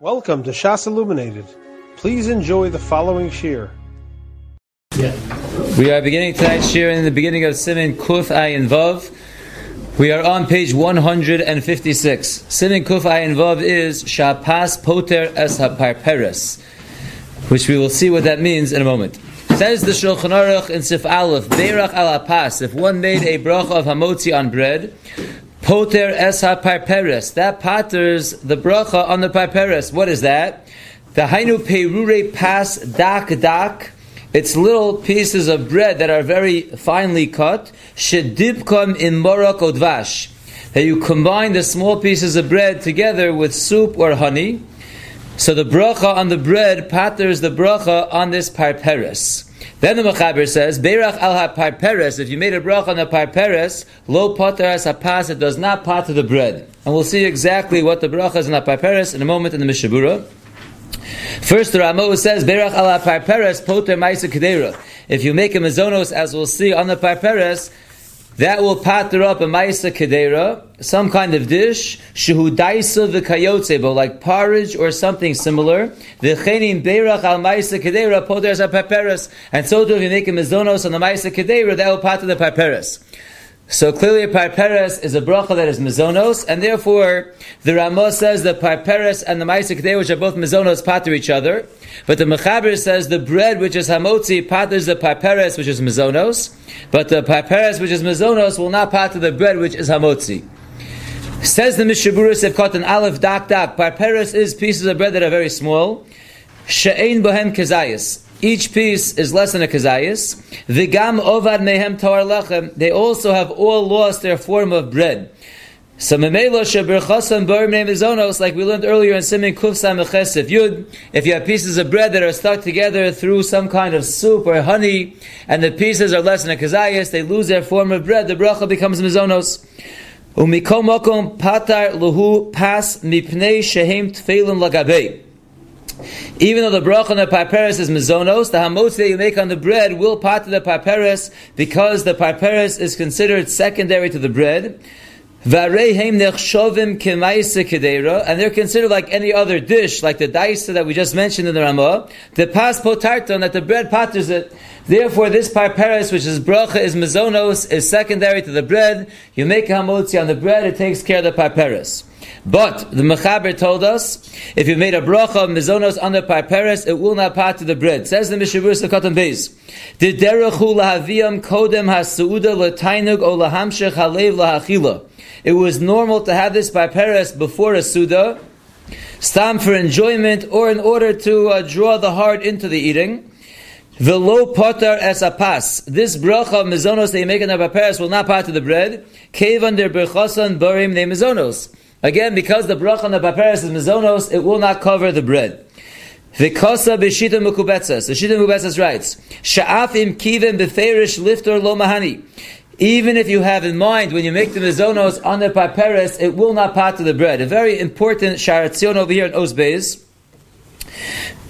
Welcome to Shas Illuminated. Please enjoy the following shir. We are beginning tonight's shir in the beginning of Simin Kuf Ayin Vav. We are on page 156. Simin Kuf Ayin Vav is Shapas Poter Es HaParperes, which we will see what that means in a moment. Says the Shulchan Aruch in Sif Aleph, Beirach al Apas, if one made a bracha of hamotzi on bread, Poter es ha-parperes. That patters the bracha on the parperes. What is that? The hainu perure pas dak dak. It's little pieces of bread that are very finely cut. Shedibkom in morak odvash. That you combine the small pieces of bread together with soup or honey. So the bracha on the bread patters the bracha on this parperes. Then the Mechaber says, Beirach al ha-parperes, if you made a bracha on the parperes, lo poter as hapas, it does not pater the bread. And we'll see exactly what the bracha is in the parperes in a moment in the Mishabura. First, the Ramo says, Beirach al ha-parperes, poter maisa kedera. If you make a mezonos, as we'll see on the parperes, that will patter up a maisa kedera, some kind of dish, shehu daisa v'kayotzebo, like porridge or something similar. V'chenin beirach al maisa kedera poteres a paperes. And so too, if you make a mezonos on the maisa kedera, that will patter the paperes. So clearly, parperes is a bracha that is mezonos, and therefore the Ramah says the parperes and the kedei, which are both mezonos, pater each other. But the mechaber says the bread which is hamotzi paters the parperes, which is mezonos, but the parperes which is mezonos will not pater the bread which is hamotzi. Says the Mishaburis Sevkot an Aleph Dak Dak. Parperes is pieces of bread that are very small. She'ein bohem kezayis. Each piece is less than a kazayas. Vigam ovad mehem toar lechem. They also have all lost their form of bread. So memelo sheberchasam bar mizonos, like we learned earlier in Simin Kuf Samechesef Yud. If you have pieces of bread that are stuck together through some kind of soup or honey, and the pieces are less than a kazayas, they lose their form of bread. The bracha becomes mizonos. Umikom patar luhu pas mipnei shehem tfeilim lagabei. Even though the bracha on the parperes is mezonos, the hamotzi that you make on the bread will part the parperes because the parperes is considered secondary to the bread. And they're considered like any other dish, like the daisa that we just mentioned in the Ramah. The pas potarton, that the bread patters it. Therefore, this parperes, which is bracha, is mezonos, is secondary to the bread. You make hamotzi on the bread, it takes care of the parperes. But the Mechaber told us, if you made a bracha of mizonos on the parperes, it will not part to the bread. Says the Mishabur Sakatan Beis. Derechu lahaviyam kodem hasuuda letainug o lahamshech halev lahachila. It was normal to have this parperes before a suda, stam for enjoyment or in order to uh, draw the heart into the eating. Velo potar es apas. This bracha of mizonos you make in the parperes will not part to the bread. Cave under berchasan barim ne mizonos. Again, because the bracha on the paperas is mezonos, it will not cover the bread. V'kosa b'shita mukubetzas. The shita mukubetzas writes, Sha'af im kivim b'ferish liftor lo mahani. Even if you have in mind when you make the mezonos on the paperas, it will not part to the bread. A very important sharatzion over here in Osbeis.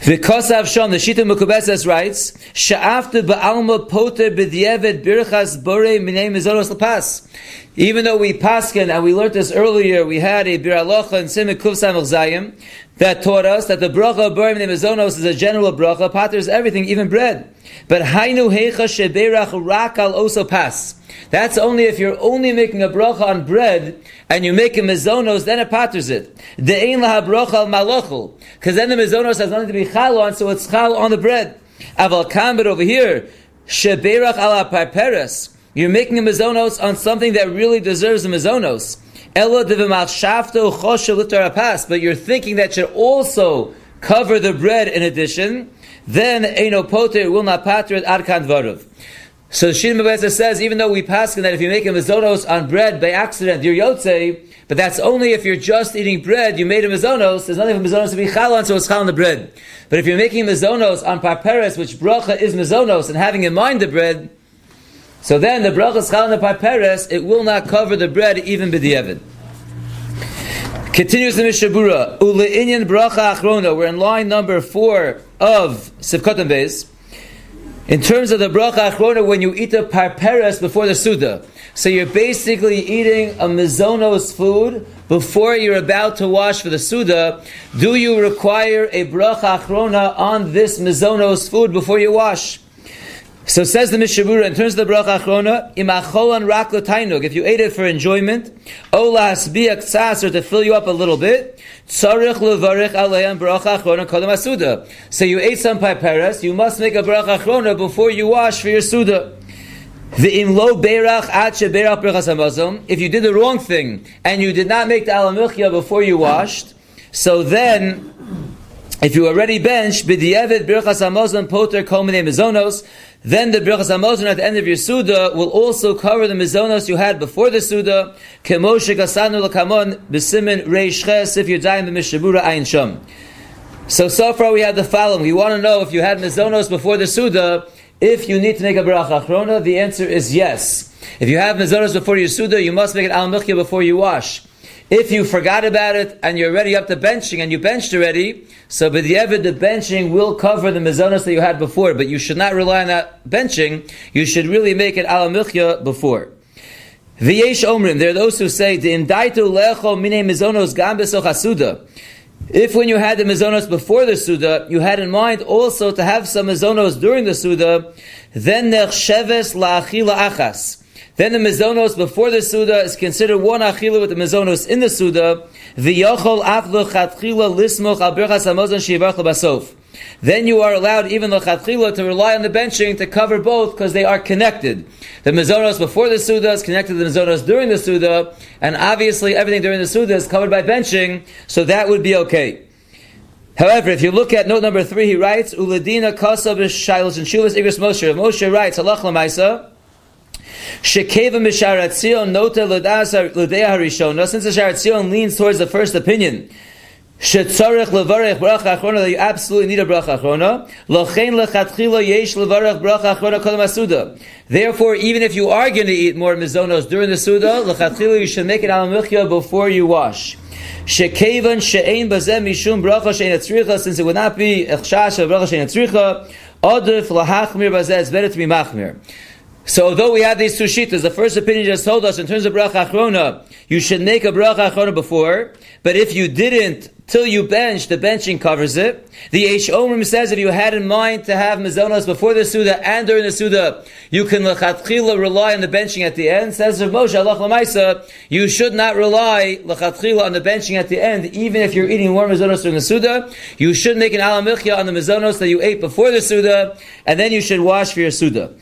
V'kosav shon, the Shita Mukubesas writes, Sha'aftu ba'alma poter b'dievet birchas bore minei mezonos lepas. Even though we paskin, and we learned this earlier, we had a biralocha and simik kuf zayim that taught us that the bracha of Barim Mezonos is a general bracha, patters everything, even bread. But hainu heicha sheberach rakal also pas. That's only if you're only making a bracha on bread and you make a mezonos, then it patters it. De'ein laha bracha al malochel. Because then the mezonos has nothing to be chal on, so it's chal on the bread. Aval but over here, sheberach ala parperes. You're making a mezonos on something that really deserves a mezonos. But you're thinking that should also cover the bread in addition. Then Eino Poter will not pater it Adkan Dvarav. So the Shin Mabeza says, even though we pass that if you make a mezonos on bread by accident, you're yotze, but that's only if you're just eating bread, you made a mezonos, there's nothing for mezonos to be chal on, so it's chal on the bread. But if you're making mezonos on parperes, which bracha is mezonos, and having in mind the bread, so then the bracha is chal the parperes, it will not cover the bread even b'di'evid. Continues the Mishabura. Ule'inyan bracha achrona. We're in line number four of Sivkotan Beis. In terms of the bracha achrona, when you eat the parperes before the suda. So you're basically eating a mizonos food before you're about to wash for the Suda, do you require a bracha achrona on this mizonos food before you wash? So says the Mishabura in terms of the bracha achrona, imacholan rak tainug. If you ate it for enjoyment, olas biak or to fill you up a little bit, tzarich levarich bracha achrona. So you ate some piperes, you must make a bracha achrona before you wash for your suda. If you did the wrong thing and you did not make the alamilchia before you washed, so then if you already benched b'di'evet birchas hamazon poter kol mizonos, then the Birchas Hamazon at the end of your Suda will also cover the Mizonos you had before the Suda, Kemoshe Gasanu Lakamon, Besimin Reish Ches, if you're dying the Mishabura Ayin Sham. So, so far we have the following. We want to know if you had Mizonos before the Suda, if you need to make a Bracha Achrona, the answer is yes. If you have Mizonos before your Suda, you must make an Al before you wash. If you forgot about it and you're already up to benching and you benched already, so but the the benching will cover the mizonos that you had before, but you should not rely on that benching. You should really make it ala milchya before. V'yesh omrim, there are those who say, the indaitu lecho mine mizonos gam hasuda. If when you had the mizonos before the Suda, you had in mind also to have some mizonos during the Suda, then nechsheves la'achila achas. Then the mizonos before the Suda is considered one achila with the mizonos in the Suda. V'yochol aflo chatchila lismoch al birchas hamazon shivach basof. Then you are allowed even the chatchila to rely on the benching to cover both because they are connected. The mizonos before the Suda is connected to the mizonos during the Suda, and obviously everything during the Suda is covered by benching, so that would be okay. However, if you look at note number three, he writes, Uladina Kasa b'shailos and Shulas Igros Moshe. Moshe writes, Halach l'maisa, Shekeva Misharat Zion Nota Harishona. Since the Sharat Zion leans towards the first opinion, Shetzarech levarech bracha achrona that you absolutely need a bracha achrona. Yesh levarech bracha achrona. Therefore, even if you are going to eat more mizonos during the suda, you should make it al before you wash. Shekevan she'ein bazem mishum bracha etzricha, since it would not be echshash of bracha odif lahachmir it's better to be machmir. So although we have these two shitas, the first opinion just told us in terms of bracha achrona, you should make a bracha achrona before, but if you didn't till you bench, the benching covers it. The Eish Omrim says if you had in mind to have mizonos before the Suda and during the Suda, you can lechatchila rely on the benching at the end. Says Rav Moshe Allah Lamaisa, you should not rely lechatchila on the benching at the end, even if you're eating more mizonos during the Suda. You should make an alamichya on the mizonos that you ate before the Suda, and then you should wash for your Suda.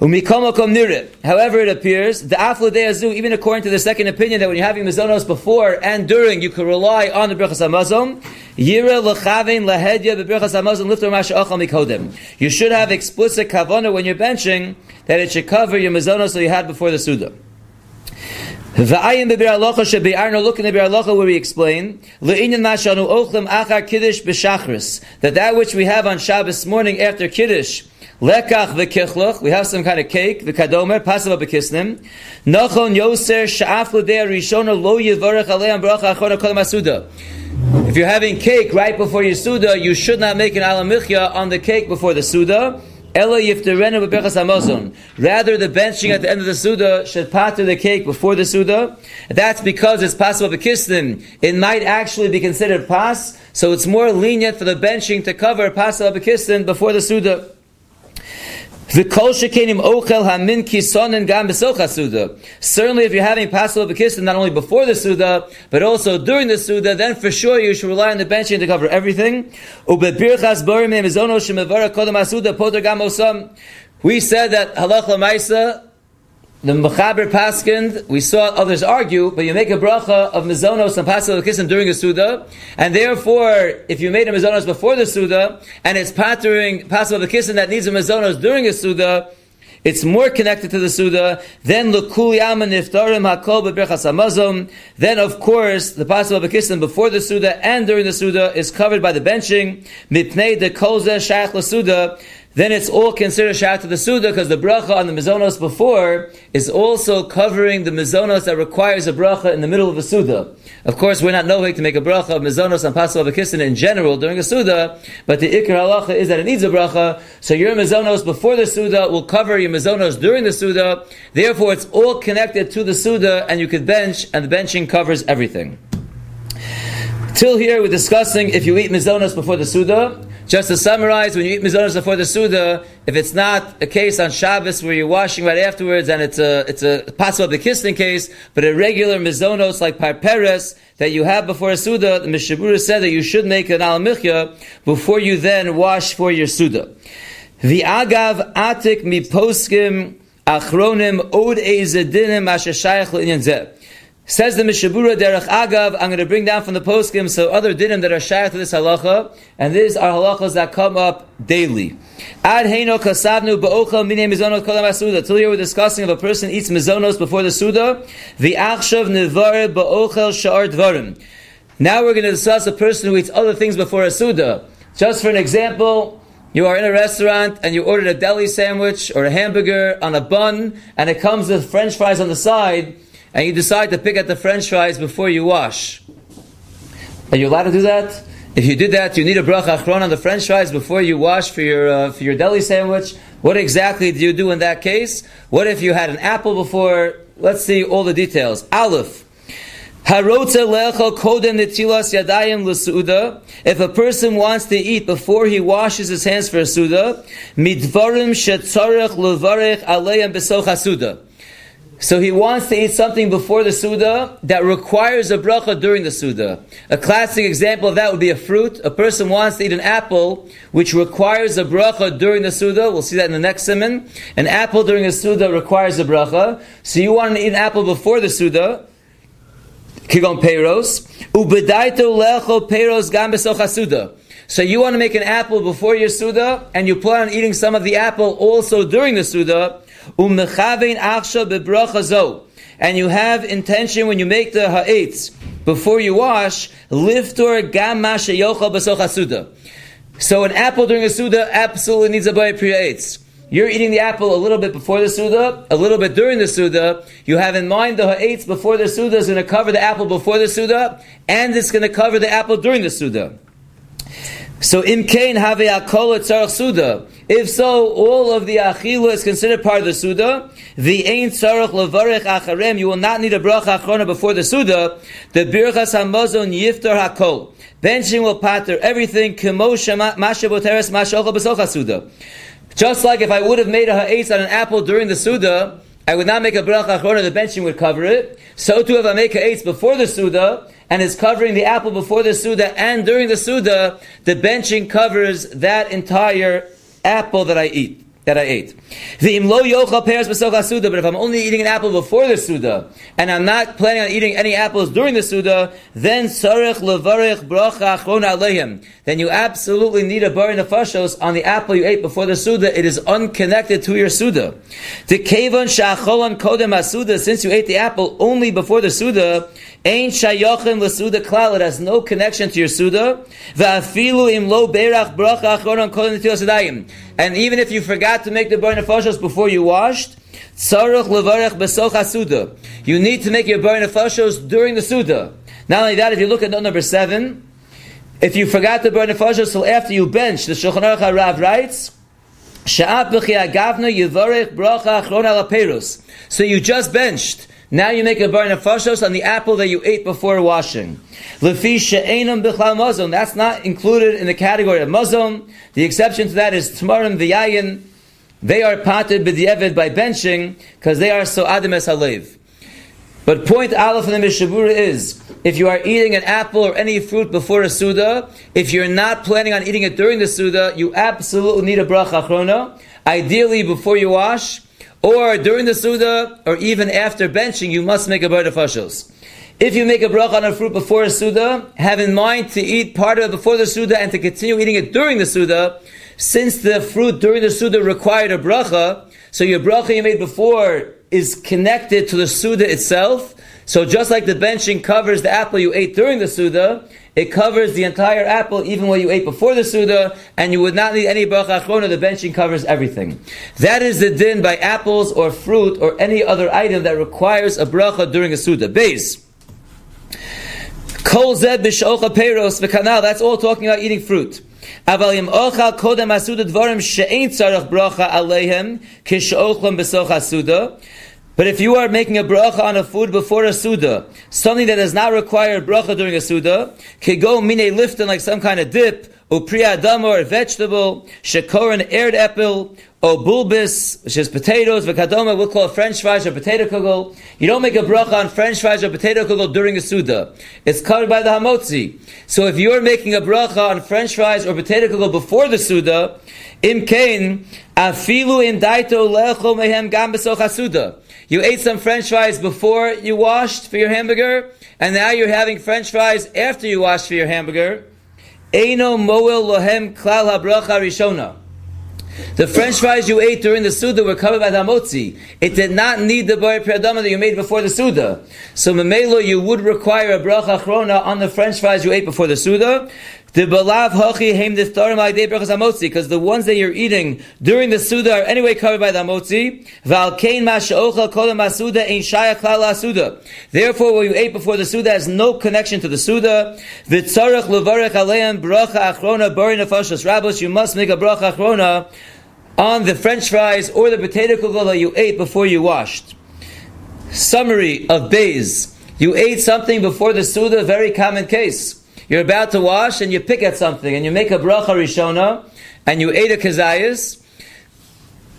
However, it appears the afladeazu, even according to the second opinion, that when you're having mizonos before and during, you can rely on the berachas hamazon. You should have explicit kavana when you're benching that it should cover your mizonos that you had before the suda. Look in the alocha where we explain that that which we have on Shabbos morning after kiddush Lekach v'kichlach, we have some kind of cake, v'kadomer, pasava b'kisnim. Nachon yoser rishona lo yivarech bracha achona kol masuda. If you're having cake right before your Suda, you should not make an alamichya on the cake before the Suda. Yifterenu hamazon. Rather, the benching at the end of the Suda should pater the cake before the Suda. That's because it's possible b'kisnim. It might actually be considered pas, so it's more lenient for the benching to cover pasal b'kisnim before the Suda. Certainly, if you're having Passover Bekistan not only before the Suda, but also during the Suda, then for sure you should rely on the benching to cover everything. We said that halach lamaisa the Mechaber Paskind, we saw others argue, but you make a bracha of Mizonos and Pasal Kisim during a Suda, and therefore, if you made a Mizonos before the Suda, and it's pattering Pasal Kisim that needs a Mizonos during a Suda, it's more connected to the Suda, then Lukul Niftarim Hakol Beberchas then of course, the Pasal Kisim before the Suda and during the Suda is covered by the benching, Mipnei de Kolze Shach then it's all considered shayach to the Suda because the bracha on the Mizonos before is also covering the Mizonos that requires a bracha in the middle of a Suda. Of course, we're not knowing to make a bracha of Mizonos and Pasal of a in general during a Suda, but the Ikar halacha is that it needs a bracha, so your Mizonos before the Suda will cover your Mizonos during the Suda, therefore it's all connected to the Suda and you could bench, and the benching covers everything. Till here, we're discussing if you eat mizonos before the Suda. Just to summarize, when you eat mizonos before the Suda, if it's not a case on Shabbos where you're washing right afterwards and it's a, it's a possible the kissing case, but a regular mizonos like parperes that you have before a Suda, the Mishabura said that you should make an alamichya before you then wash for your Suda. The agav atik mi poskim achronim od ezedinim asher le'inyan Says the Mishabura Derech Agav, I'm going to bring down from the poskim so other dinim that are shaykh to this halacha, and these are halachas that come up daily. Ad heino kasavnu ba'ochel mine mizonot kolam asuda. Till here we're discussing if a person eats mizonos before the suda, the achshav nivare ba'ochel sha'ar dvarim. Now we're going to discuss a person who eats other things before a suda. Just for an example, you are in a restaurant and you ordered a deli sandwich or a hamburger on a bun, and it comes with french fries on the side, and you decide to pick at the french fries before you wash. Are you allowed to do that? If you did that, you need a bracha achron on the french fries before you wash for your, uh, for your deli sandwich. What exactly do you do in that case? What if you had an apple before? Let's see all the details. Aleph. If a person wants to eat before he washes his hands for a suda, midvarim shetzarech levarech aleyam besocha suda. So he wants to eat something before the Suda that requires a bracha during the Suda. A classic example of that would be a fruit. A person wants to eat an apple which requires a bracha during the Suda. We'll see that in the next simon. An apple during a Suda requires a bracha. So you want to eat an apple before the Suda. Kigon Peiros. Ubedaito lecho Peiros gam. So you want to make an apple before your Suda, and you plan on eating some of the apple also during the Suda. Um. And you have intention when you make the ha'etz before you wash, liftor gam suda. So an apple during a suda absolutely needs a bay priya You're eating the apple a little bit before the Suda, a little bit during the Suda. You have in mind the ha'etz before the Suda is going to cover the apple before the Suda, and it's going to cover the apple during the Suda. So imkain have akol tzarach suda. If so, all of the achila is considered part of the suda. The ain tzarach levarech acharem. You will not need a bracha achrona before the suda. The birchas hamazon yiftar hakol. Benching will patter everything. Kemo masha boteres mashocha besocha suda. Just like if I would have made a ha'etz on an apple during the suda, I would not make a bracha achrona. The benching would cover it. So too, if I make a ha'etz before the suda and is covering the apple before the Suda and during the Suda, the benching covers that entire apple that I eat that I ate. The imlo yochal pears suda, but if I'm only eating an apple before the suda, and I'm not planning on eating any apples during the suda, then sarech levarech bracha achrona alehim. Then you absolutely need a bar nefashos on the apple you ate before the suda. It is unconnected to your suda. The kevon shacholan kodem asuda, since you ate the apple only before the suda, Ain shayochin l'suda klal. It has no connection to your suda. Va'afilu im lo berach bracha achronon kol netilas And even if you forgot to make the burn nefashos before you washed, tzarech levarech besoch suda. You need to make your burn nefashos during the suda. Not only that, if you look at note number seven, if you forgot to burn nefashos till after you bench, the Shulchan Aruch Rav writes. Sha'at b'chi agavna yivarech bracha achron al So you just benched. Now you make a bar nefashos on the apple that you ate before washing. Lefi she'enam b'chlal mazon. That's not included in the category of mazon. The exception to that is tmarim v'yayin. They are patted pated b'di'evid by benching because they are so adam es halev. But point aleph in the Mishabura is, if you are eating an apple or any fruit before a Suda, if you're not planning on eating it during the Suda, you absolutely need a bracha achrona. Ideally, before you wash, or during the Suda, or even after benching, you must make a of fashos. If you make a bracha on a fruit before a Suda, have in mind to eat part of it before the Suda and to continue eating it during the Suda, since the fruit during the Suda required a bracha, so your bracha you made before is connected to the Suda itself, so just like the benching covers the apple you ate during the Suda, it covers the entire apple, even what you ate before the Suda, and you would not need any bracha achrona, the benching covers everything. That is the din by apples or fruit or any other item that requires a bracha during a Suda. Base. Kol zed b'shocha peros v'kanal, that's all talking about eating fruit. אבל אם אוכל קודם הסעודה דבורים שאין צריך ברכה עליהם כשאוכלם בסוך הסעודה but if you are making a bracha on a food before a suda, something that does not require a bracha during a suda, can go mine lifting like some kind of dip, or priadama or vegetable, shekoran aired apple, or Oh, bulbis, which is potatoes, v'kadoma, we'll call french fries or potato kugel. You don't make a bracha on french fries or potato kugel during a suda. It's covered by the hamotzi. So if you're making a bracha on french fries or potato kugel before the suda, im kain, afilu in daito lecho mehem gam suda. You ate some french fries before you washed for your hamburger, and now you're having french fries after you washed for your hamburger. Eino moel lohem klal habracha rishona. The French fries you ate during the Suda were covered by the Hamotzi. It did not need the Bari Priyadama that you made before the Suda. So Memelo, you would require a bracha achrona on the French fries you ate before the Suda. The balav hachi heim brachas because the ones that you're eating during the suda are anyway covered by the amotzi. Val kain masha'ochal kolam masuda ein shaya klal suda. Therefore, what you ate before the suda has no connection to the suda. V'tzarech levarech aleim bracha achrona bari nefashos rabos. You must make a bracha achrona on the French fries or the potato kugel that you ate before you washed. Summary of Bays. You ate something before the suda, very common case. You're about to wash and you pick at something and you make a bracha rishona and you ate a kazayas.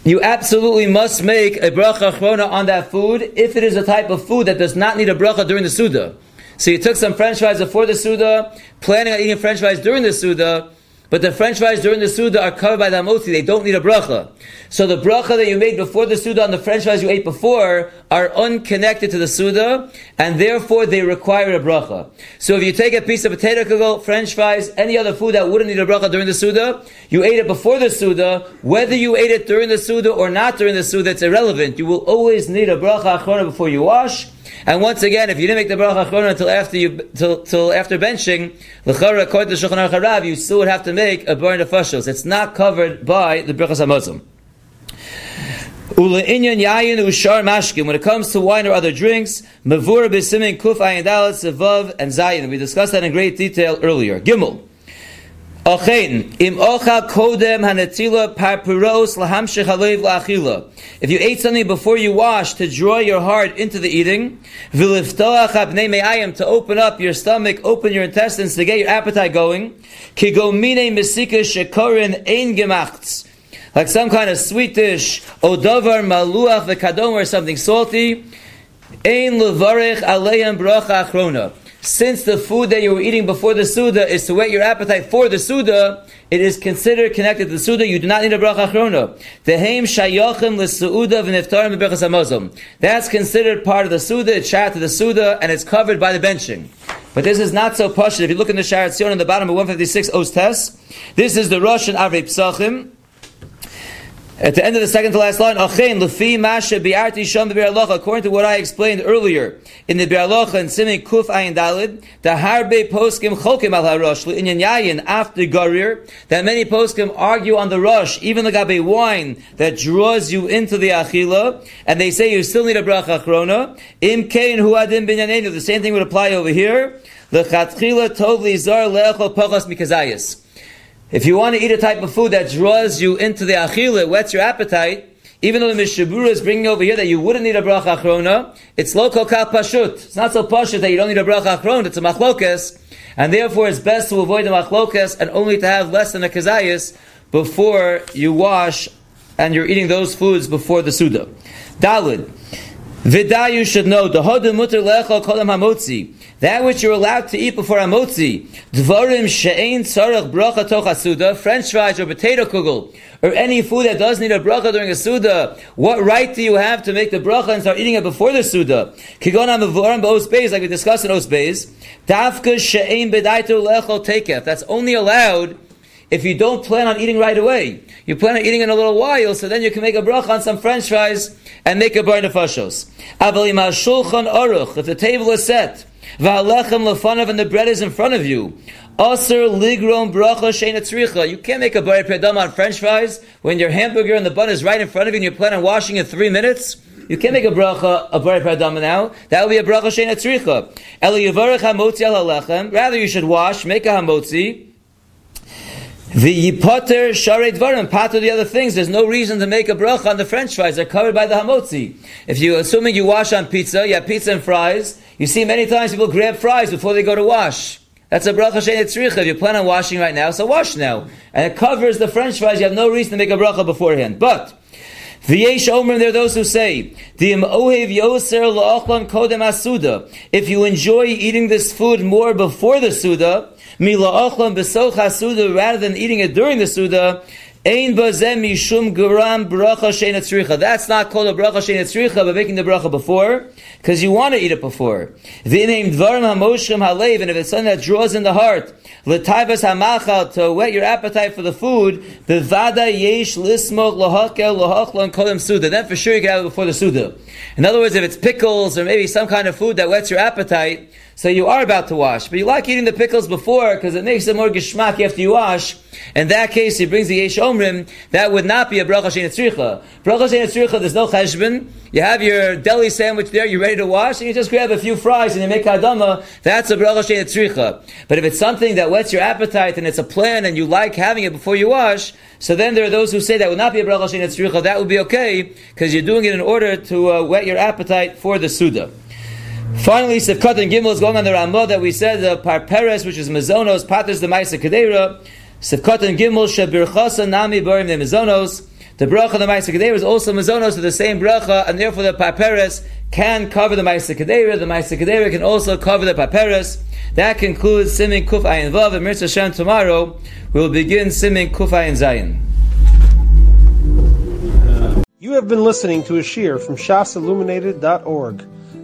You absolutely must make a bracha achrona on that food if it is a type of food that does not need a bracha during the suda. So you took some french fries before the suda, planning on eating french fries during the suda, but the French fries during the Suda are covered by the Amoti. They don't need a bracha. So the bracha that you made before the Suda on the French fries you ate before are unconnected to the Suda, and therefore they require a bracha. So if you take a piece of potato kugel, French fries, any other food that wouldn't need a bracha during the Suda, you ate it before the Suda, whether you ate it during the Suda or not during the Suda, it's irrelevant. You will always need a bracha before you wash, and once again, if you didn't make the bracha achrona until after you till, till after benching, l'chara according to Shulchan Aruch you still would have to make a burn of fushos. It's not covered by the brachas hamazim. When it comes to wine or other drinks, mavur b'simin kuf ayin dalat sevav and zayin. We discussed that in great detail earlier. Gimel. If you ate something before you wash to draw your heart into the eating, to open up your stomach, open your intestines to get your appetite going, like some kind of sweet dish, odovar maluach v'kadom or something salty, ein levarech aleim bracha since the food that you were eating before the Suda is to whet your appetite for the Suda, it is considered connected to the Suda. You do not need a bracha achrona. Dehem shayachim l'su'uda v'niftarim b'berachas hamazon. That's considered part of the Suda. It's shat to the Suda, and it's covered by the benching. But this is not so pashut. If you look in the Sharat Tzion on the bottom of 156 Os Tes, this is the Russian Avrei Psachim. At the end of the second to last line, lefi masha bi'arti sham according to what I explained earlier in the bi'alocha and Simin Kuf Ayin Dalid, the harbe poskim chokim al harosh in yayin after garir, that many poskim argue on the Rosh, even the gabe wine that draws you into the achila, and they say you still need a bracha achrona. Im kein huadim binyanenu, the same thing would apply over here. The chatchila tov zar le'echol pachas mikazayis. If you want to eat a type of food that draws you into the achila, whets your appetite, even though the Mishabura is bringing over here that you wouldn't need a bracha achrona, it's local kal pashut. It's not so pashut that you don't need a bracha achrona, it's a machlokes, and therefore it's best to avoid the machlokes and only to have less than a kazayas before you wash and you're eating those foods before the suda. Dalid. Vidayu should know, the hodu mutter lechol kolam hamotzi. That which you're allowed to eat before Amotzi, Dvarim she'ein tzarech bracha toch suda, French fries or potato kugel, or any food that does need a bracha during a suda, what right do you have to make the bracha and start eating it before the suda? Kigon ha'mevorim ba'os beis, like we discussed in os beis, Dafka she'ein bedaito lechol tekef. That's only allowed if you don't plan on eating right away. You plan on eating in a little while, so then you can make a bracha on some french fries and make a burn of fashos. If the table is set, Va'alechem lefanav, and the bread is in front of you. Aser ligrom bracha sheina You can't make a bari pedam on French fries when your hamburger and the bun is right in front of you and you plan on washing in three minutes. You can't make a bracha a bari pedam now. That would be a bracha sheina tzricha. Ela yivarech hamotzi al. Rather, you should wash, make a hamotzi. The sharei dvarim, part of the other things, there's no reason to make a bracha on the french fries. They're covered by the hamotzi. If you, assuming you wash on pizza, you have pizza and fries, you see many times people grab fries before they go to wash. That's a bracha shein tzricha. If you plan on washing right now, so wash now. And it covers the french fries, you have no reason to make a bracha beforehand. But, V'yesh omrim, there are those who say. If you enjoy eating this food more before the suda, mila achlan besocha rather than eating it during the suda, Ein bazem mishum guram bracha shein. That's not called a bracha shein tzricha, but making the bracha before, because you want to eat it before. V'neim dvarim hamoshim halev, and if it's something that draws in the heart, l'taivas hamachal, to whet your appetite for the food, bevada yesh lismok lahakel lahachlan kolim suda. Then for sure you can have it before the suda. In other words, if it's pickles or maybe some kind of food that whets your appetite, so you are about to wash, but you like eating the pickles before because it makes it more geschmack after you wash. In that case, he brings the yesh omrim. That would not be a bracha shein tzricha. Bracha shein tzricha. There's no cheshbon. You have your deli sandwich there. You're ready to wash, and you just grab a few fries and you make kadama. That's a bracha shein tzricha. But if it's something that whets your appetite and it's a plan and you like having it before you wash, so then there are those who say that would not be a bracha shein tzricha. That would be okay because you're doing it in order to uh, whet your appetite for the suda. Finally, Sefkat and Gimel is going on the Ramah that we said the Parperes, which is Mazonos, Paters the Maisa Kedera. Sefkat and Gimel Shabirchasa Nami Barim the Mazonos. The bracha of the Maisa Kedera is also Mazonos to the same bracha, and therefore the Parperes can cover the Maisa Kedera. The Maisa Kedera can also cover the Parperes. That concludes Simin Kuf Ayin Vav. And Mirza Shem tomorrow we'll begin Simin Kuf Ayin Zayin. You have been listening to a shear from shasilluminated.org.